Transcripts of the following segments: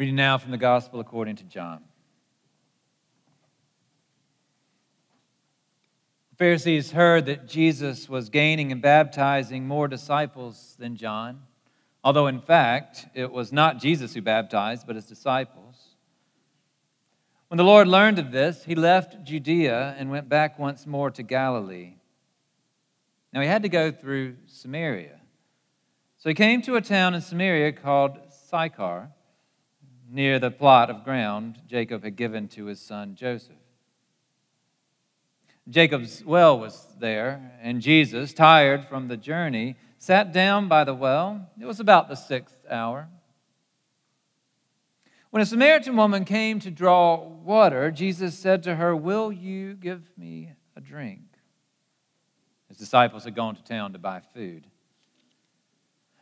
Reading now from the Gospel according to John. The Pharisees heard that Jesus was gaining and baptizing more disciples than John, although in fact it was not Jesus who baptized, but his disciples. When the Lord learned of this, he left Judea and went back once more to Galilee. Now he had to go through Samaria. So he came to a town in Samaria called Sychar near the plot of ground Jacob had given to his son Joseph. Jacob's well was there, and Jesus, tired from the journey, sat down by the well. It was about the sixth hour. When a Samaritan woman came to draw water, Jesus said to her, Will you give me a drink? His disciples had gone to town to buy food.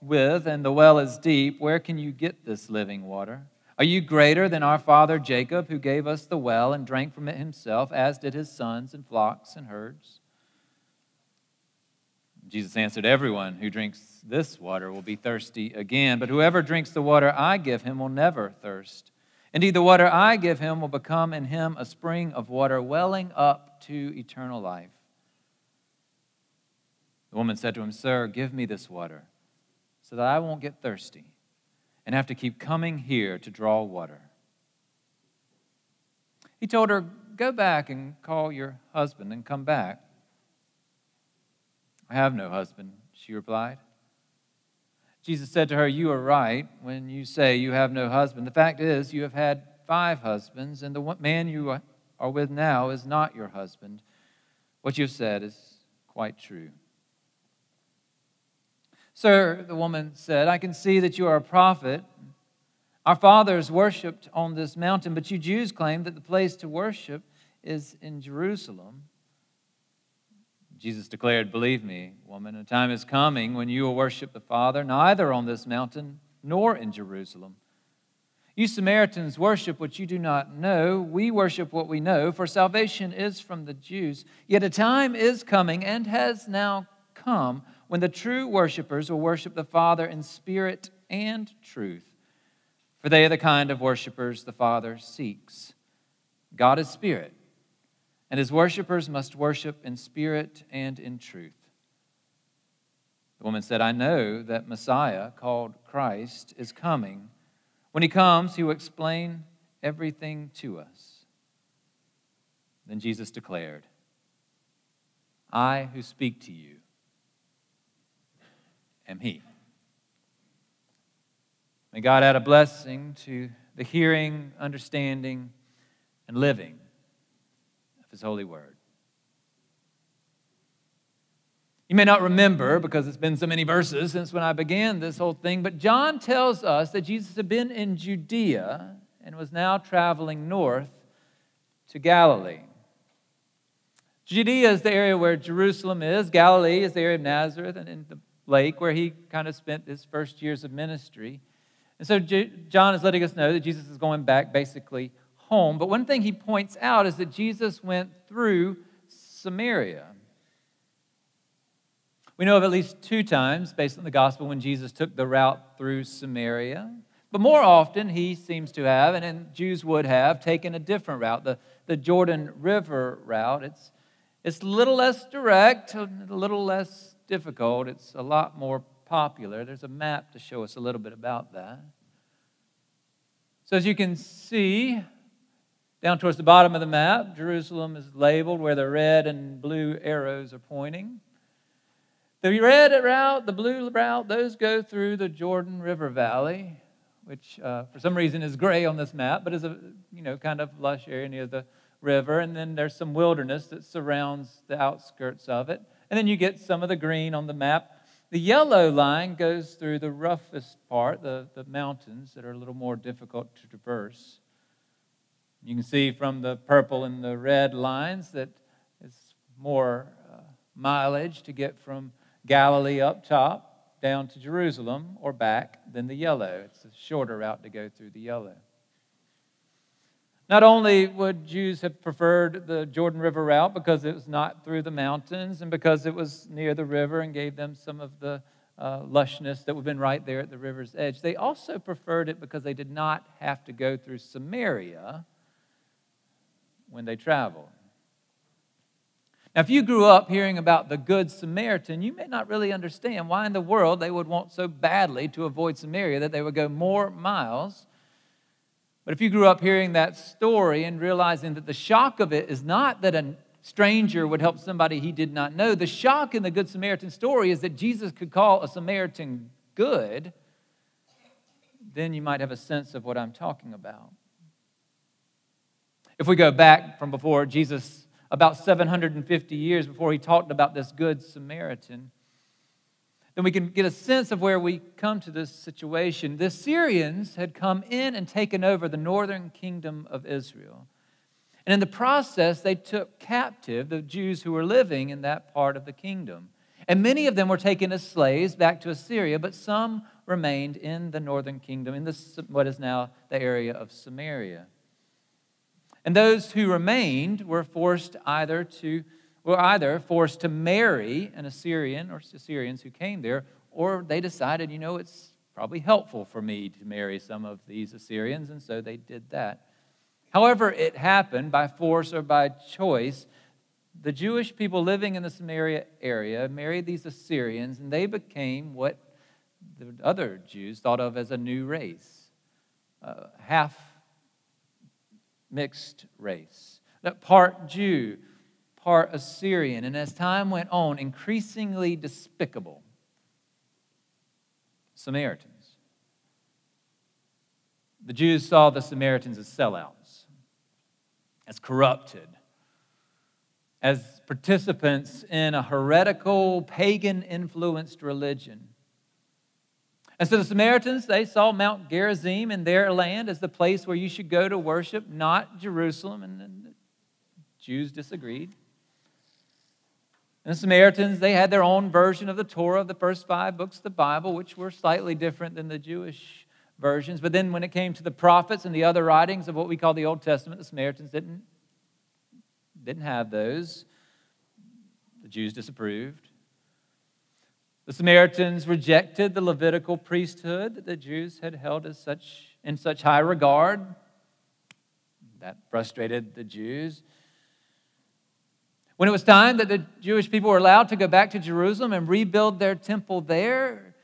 with, and the well is deep, where can you get this living water? Are you greater than our father Jacob, who gave us the well and drank from it himself, as did his sons and flocks and herds? Jesus answered, Everyone who drinks this water will be thirsty again, but whoever drinks the water I give him will never thirst. Indeed, the water I give him will become in him a spring of water welling up to eternal life. The woman said to him, Sir, give me this water so that I won't get thirsty and have to keep coming here to draw water. He told her, Go back and call your husband and come back. I have no husband, she replied. Jesus said to her, You are right when you say you have no husband. The fact is, you have had five husbands, and the man you are with now is not your husband. What you have said is quite true. Sir, the woman said, I can see that you are a prophet. Our fathers worshipped on this mountain, but you Jews claim that the place to worship is in Jerusalem. Jesus declared, Believe me, woman, a time is coming when you will worship the Father, neither on this mountain nor in Jerusalem. You Samaritans worship what you do not know. We worship what we know, for salvation is from the Jews. Yet a time is coming and has now come when the true worshipers will worship the Father in spirit and truth. For they are the kind of worshipers the Father seeks. God is spirit, and his worshipers must worship in spirit and in truth. The woman said, I know that Messiah, called Christ, is coming. When he comes, he will explain everything to us. Then Jesus declared, I who speak to you am He. May God add a blessing to the hearing, understanding, and living of His holy word. You may not remember because it's been so many verses since when I began this whole thing, but John tells us that Jesus had been in Judea and was now traveling north to Galilee. Judea is the area where Jerusalem is, Galilee is the area of Nazareth, and in the lake where he kind of spent his first years of ministry. And so John is letting us know that Jesus is going back basically home. But one thing he points out is that Jesus went through Samaria. We know of at least two times, based on the gospel, when Jesus took the route through Samaria. But more often, he seems to have, and Jews would have, taken a different route, the, the Jordan River route. It's, it's a little less direct, a little less difficult, it's a lot more popular. There's a map to show us a little bit about that. So, as you can see, down towards the bottom of the map, Jerusalem is labeled where the red and blue arrows are pointing. The red route, the blue route, those go through the Jordan River Valley, which uh, for some reason is gray on this map, but is a you know kind of lush area near the river. And then there's some wilderness that surrounds the outskirts of it. And then you get some of the green on the map. The yellow line goes through the roughest part, the, the mountains that are a little more difficult to traverse. You can see from the purple and the red lines that it's more uh, mileage to get from Galilee up top down to Jerusalem or back than the yellow. It's a shorter route to go through the yellow. Not only would Jews have preferred the Jordan River route because it was not through the mountains and because it was near the river and gave them some of the uh, lushness that would have been right there at the river's edge, they also preferred it because they did not have to go through Samaria when they traveled. Now, if you grew up hearing about the Good Samaritan, you may not really understand why in the world they would want so badly to avoid Samaria that they would go more miles but if you grew up hearing that story and realizing that the shock of it is not that a stranger would help somebody he did not know, the shock in the Good Samaritan story is that Jesus could call a Samaritan good, then you might have a sense of what I'm talking about. If we go back from before Jesus, about 750 years before he talked about this Good Samaritan, then we can get a sense of where we come to this situation. The Assyrians had come in and taken over the northern kingdom of Israel. And in the process, they took captive the Jews who were living in that part of the kingdom. And many of them were taken as slaves back to Assyria, but some remained in the northern kingdom, in this, what is now the area of Samaria. And those who remained were forced either to were either forced to marry an Assyrian or Assyrians who came there, or they decided, you know, it's probably helpful for me to marry some of these Assyrians, and so they did that. However, it happened by force or by choice. The Jewish people living in the Samaria area married these Assyrians, and they became what the other Jews thought of as a new race, uh, half mixed race, that part Jew, part Assyrian, and as time went on, increasingly despicable Samaritans. The Jews saw the Samaritans as sellouts, as corrupted, as participants in a heretical, pagan influenced religion. And so the Samaritans, they saw Mount Gerizim in their land as the place where you should go to worship, not Jerusalem. And the Jews disagreed. And the Samaritans, they had their own version of the Torah, the first five books of the Bible, which were slightly different than the Jewish versions. But then when it came to the prophets and the other writings of what we call the Old Testament, the Samaritans didn't, didn't have those. The Jews disapproved. The Samaritans rejected the Levitical priesthood that the Jews had held as such, in such high regard. That frustrated the Jews. When it was time that the Jewish people were allowed to go back to Jerusalem and rebuild their temple there,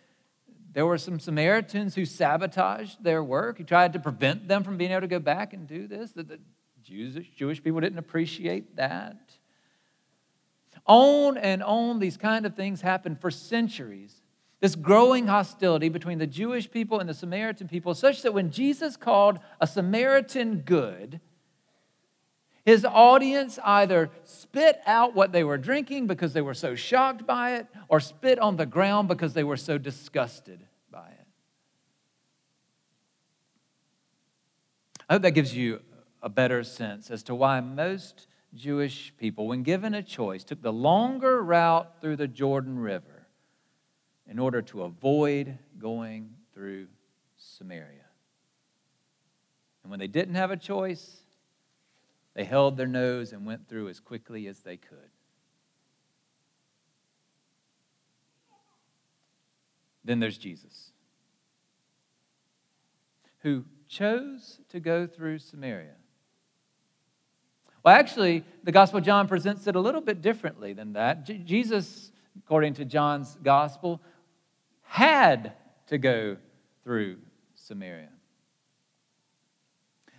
there were some Samaritans who sabotaged their work, who tried to prevent them from being able to go back and do this. That the Jews, Jewish people didn't appreciate that. On and on, these kind of things happened for centuries. This growing hostility between the Jewish people and the Samaritan people, such that when Jesus called a Samaritan good, his audience either spit out what they were drinking because they were so shocked by it, or spit on the ground because they were so disgusted by it. I hope that gives you a better sense as to why most Jewish people, when given a choice, took the longer route through the Jordan River in order to avoid going through Samaria. And when they didn't have a choice, they held their nose and went through as quickly as they could. Then there's Jesus, who chose to go through Samaria. Well, actually, the Gospel of John presents it a little bit differently than that. J- Jesus, according to John's Gospel, had to go through Samaria.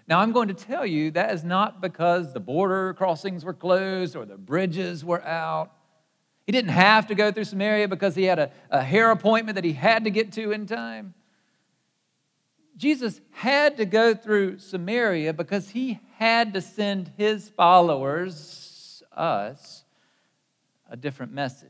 Now, I'm going to tell you that is not because the border crossings were closed or the bridges were out. He didn't have to go through Samaria because he had a, a hair appointment that he had to get to in time. Jesus had to go through Samaria because he had to send his followers, us, a different message.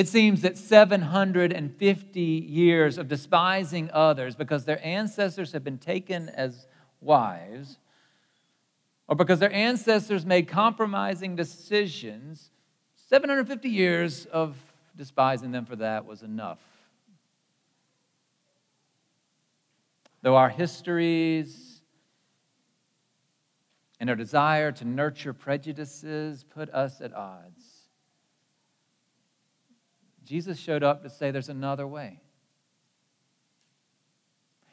It seems that 750 years of despising others because their ancestors have been taken as wives, or because their ancestors made compromising decisions, 750 years of despising them for that was enough. Though our histories and our desire to nurture prejudices put us at odds, Jesus showed up to say there's another way.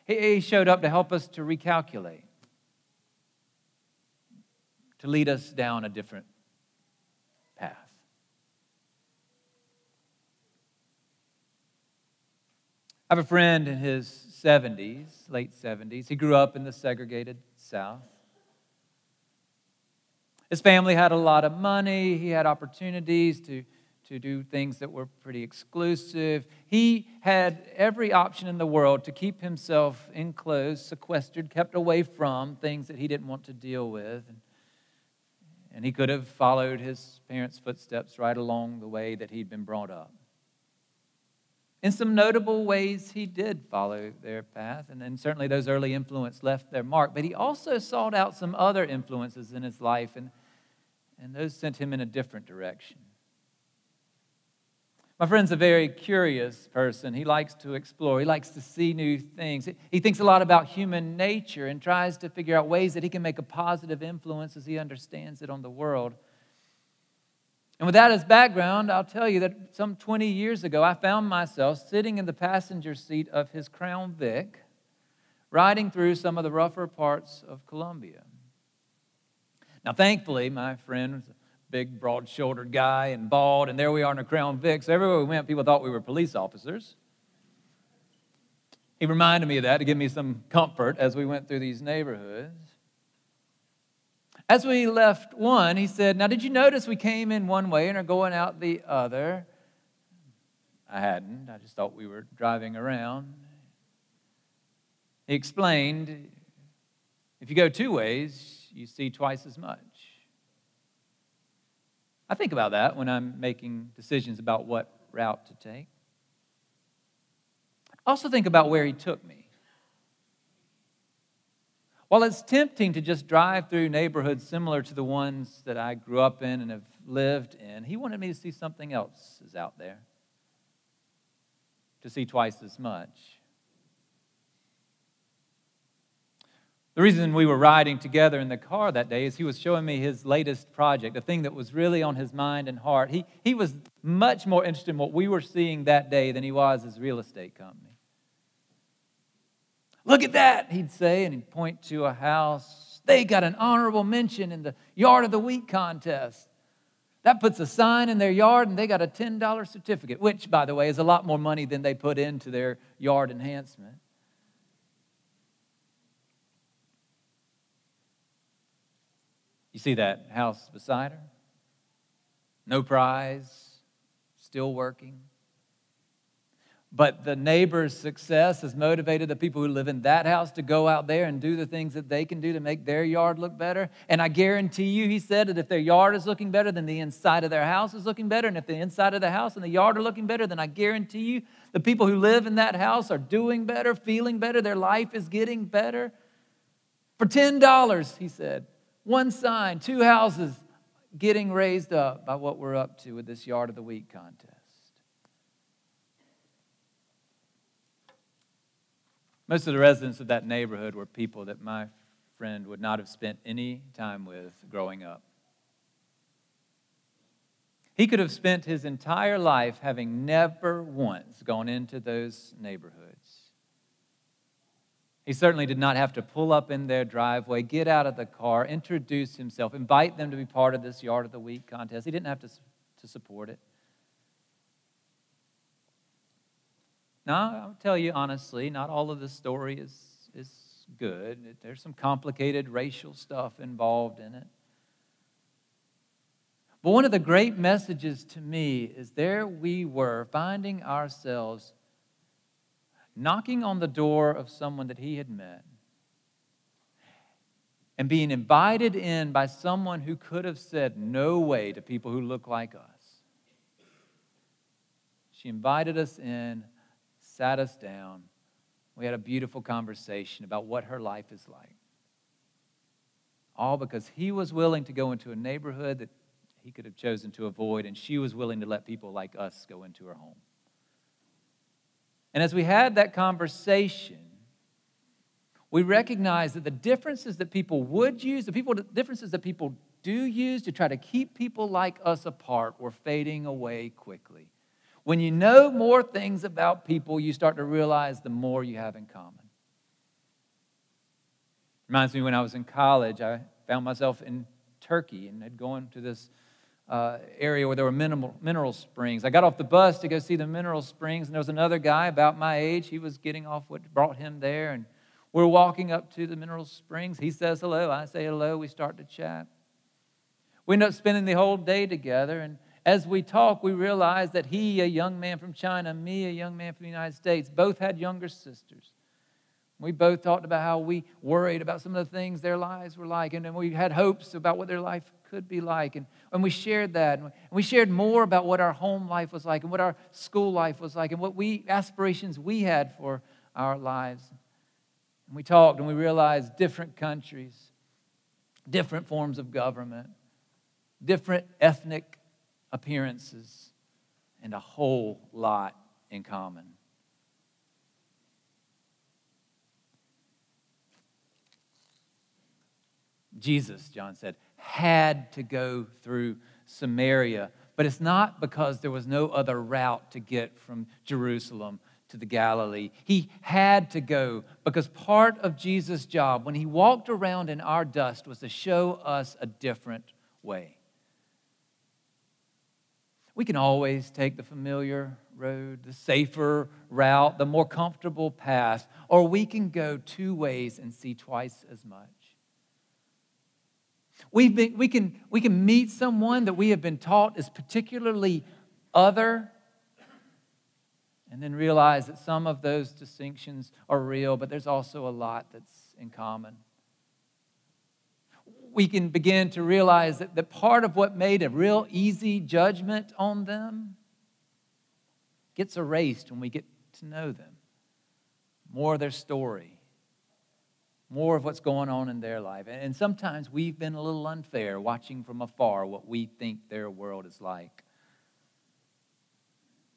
He showed up to help us to recalculate, to lead us down a different path. I have a friend in his 70s, late 70s. He grew up in the segregated South. His family had a lot of money, he had opportunities to to do things that were pretty exclusive. He had every option in the world to keep himself enclosed, sequestered, kept away from things that he didn't want to deal with. And, he could have followed his parents' footsteps right along the way that he'd been brought up. In some notable ways, he did follow their path, and, and certainly those early influences left their mark. But he also sought out some other influences in his life, and, and those sent him in a different direction. My friend's a very curious person. He likes to explore, he likes to see new things. He thinks a lot about human nature and tries to figure out ways that he can make a positive influence as he understands it on the world. And with that as background, I'll tell you that some 20 years ago, I found myself sitting in the passenger seat of his Crown Vic, riding through some of the rougher parts of Columbia. Now, thankfully, my friend big, broad shouldered guy and bald, and there we are in a Crown Vic. So everywhere we went, people thought we were police officers. He reminded me of that to give me some comfort as we went through these neighborhoods. As we left one, he said, Now, did you notice we came in one way and are going out the other? I hadn't. I just thought we were driving around. He explained if you go two ways, you see twice as much. I think about that when I'm making decisions about what route to take. I also think about where he took me. While it's tempting to just drive through neighborhoods similar to the ones that I grew up in and have lived in, he wanted me to see something else is out there, to see twice as much. The reason we were riding together in the car that day is he was showing me his latest project, a thing that was really on his mind and heart. He, he was much more interested in what we were seeing that day than he was his real estate company. Look at that, he'd say, and he'd point to a house. They got an honorable mention in the Yard of the Week contest. That puts a sign in their yard, and they got a $10 certificate, which, by the way, is a lot more money than they put into their yard enhancement. You see that house beside her? No prize, still working. But the neighbor's success has motivated the people who live in that house to go out there and do the things that they can do to make their yard look better. And I guarantee you, he said that if their yard is looking better, then the inside of their house is looking better. And if the inside of the house and the yard are looking better, then I guarantee you the people who live in that house are doing better, feeling better, their life is getting better. For $10, he said, one sign, two houses getting raised up by what we're up to with this Yard of the Week contest. Most of the residents of that neighborhood were people that my friend would not have spent any time with growing up. He could have spent his entire life having never once gone into those neighborhoods. He certainly did not have to pull up in their driveway, get out of the car, introduce himself, invite them to be part of this Yard of the Week contest. He didn't have to, to support it. Now, I'll tell you honestly, not all of the story is, is good. There's some complicated racial stuff involved in it. But one of the great messages to me is there we were finding ourselves knocking on the door of someone that he had met and being invited in by someone who could have said no way to people who look like us. She invited us in, sat us down. We had a beautiful conversation about what her life is like. All because he was willing to go into a neighborhood that he could have chosen to avoid, and she was willing to let people like us go into her home. And as we had that conversation, we recognized that the differences that people would use, the people, the differences that people do use to try to keep people like us apart, were fading away quickly. When you know more things about people, you start to realize the more you have in common. Reminds me when I was in college, I found myself in Turkey and had gone to this uh, area where there were mineral, mineral springs. I got off the bus to go see the mineral springs, and there was another guy about my age. He was getting off what brought him there, and we're walking up to the mineral springs. He says hello. I say hello. We start to chat. We end up spending the whole day together, and as we talk, we realize that he, a young man from China, me, a young man from the United States, both had younger sisters. We both talked about how we worried about some of the things their lives were like, and then we had hopes about what their life could be like. And, and we shared that. And we shared more about what our home life was like and what our school life was like and what we aspirations we had for our lives. And we talked and we realized different countries, different forms of government, different ethnic appearances, and a whole lot in common. Jesus, John said, had to go through Samaria. But it's not because there was no other route to get from Jerusalem to the Galilee. He had to go because part of Jesus' job when he walked around in our dust was to show us a different way. We can always take the familiar road, the safer route, the more comfortable path, or we can go two ways and see twice as much. We've been, we, can, we can meet someone that we have been taught is particularly other and then realize that some of those distinctions are real, but there's also a lot that's in common. We can begin to realize that, that part of what made a real easy judgment on them gets erased when we get to know them. More of their story, more of what's going on in their life. And sometimes we've been a little unfair watching from afar what we think their world is like.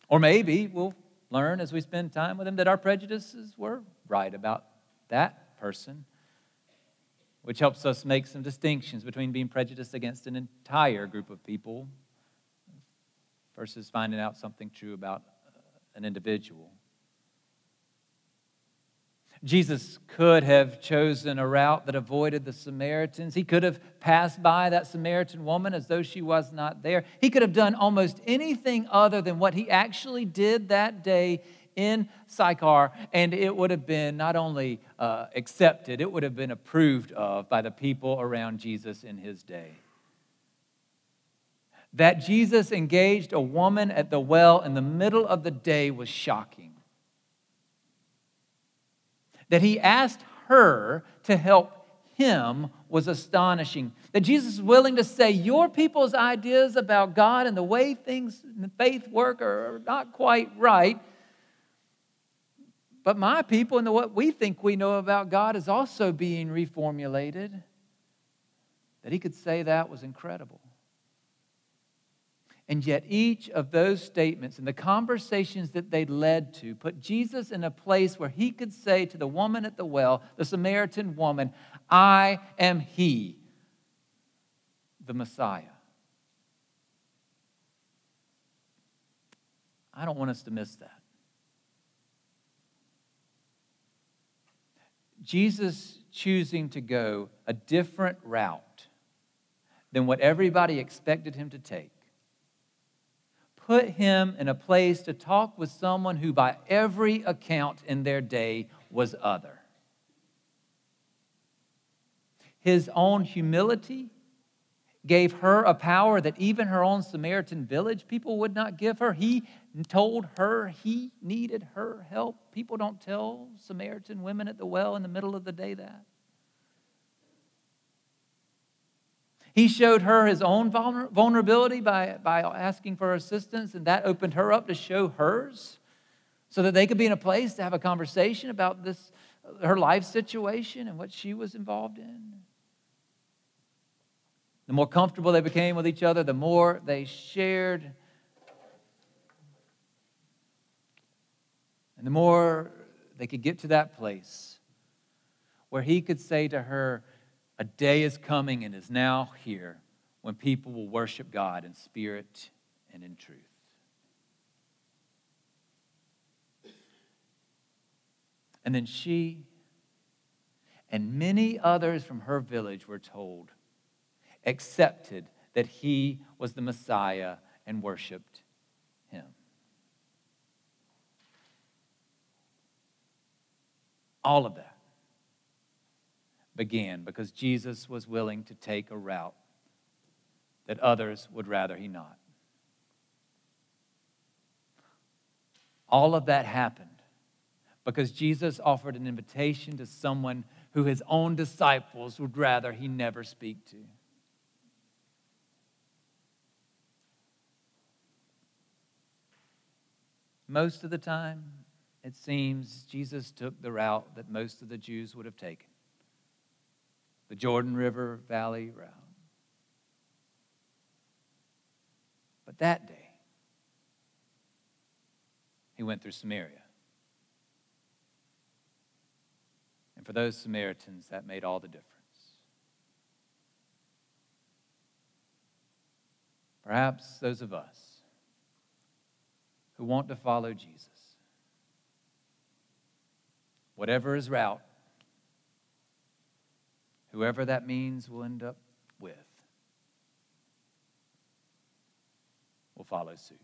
Or maybe we'll learn as we spend time with them that our prejudices were right about that person, which helps us make some distinctions between being prejudiced against an entire group of people versus finding out something true about an individual. Jesus could have chosen a route that avoided the Samaritans. He could have passed by that Samaritan woman as though she was not there. He could have done almost anything other than what he actually did that day in Sychar, and it would have been not only uh, accepted, it would have been approved of by the people around Jesus in his day. That Jesus engaged a woman at the well in the middle of the day was shocking that he asked her to help him was astonishing. That Jesus is willing to say, Your people's ideas about God and the way things in faith work are not quite right. But my people and what we think we know about God is also being reformulated. That he could say that was incredible. And yet, each of those statements and the conversations that they led to put Jesus in a place where he could say to the woman at the well, the Samaritan woman, I am he, the Messiah. I don't want us to miss that. Jesus choosing to go a different route than what everybody expected him to take put him in a place to talk with someone who, by every account in their day, was other. His own humility gave her a power that even her own Samaritan village people would not give her. He told her he needed her help. People don't tell Samaritan women at the well in the middle of the day that. He showed her his own vulnerability by, by asking for assistance, and that opened her up to show hers so that they could be in a place to have a conversation about this, her life situation and what she was involved in. The more comfortable they became with each other, the more they shared. And the more they could get to that place where he could say to her, A day is coming and is now here when people will worship God in spirit and in truth. And then she and many others from her village were told, accepted that he was the Messiah and worshiped him. All of that began because Jesus was willing to take a route that others would rather he not. All of that happened because Jesus offered an invitation to someone who his own disciples would rather he never speak to. Most of the time, it seems Jesus took the route that most of the Jews would have taken the Jordan River Valley route. But that day, he went through Samaria. And for those Samaritans, that made all the difference. Perhaps those of us who want to follow Jesus, whatever his route, whoever that means will end up with, will follow suit.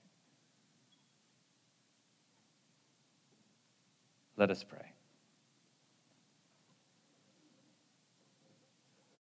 Let us pray.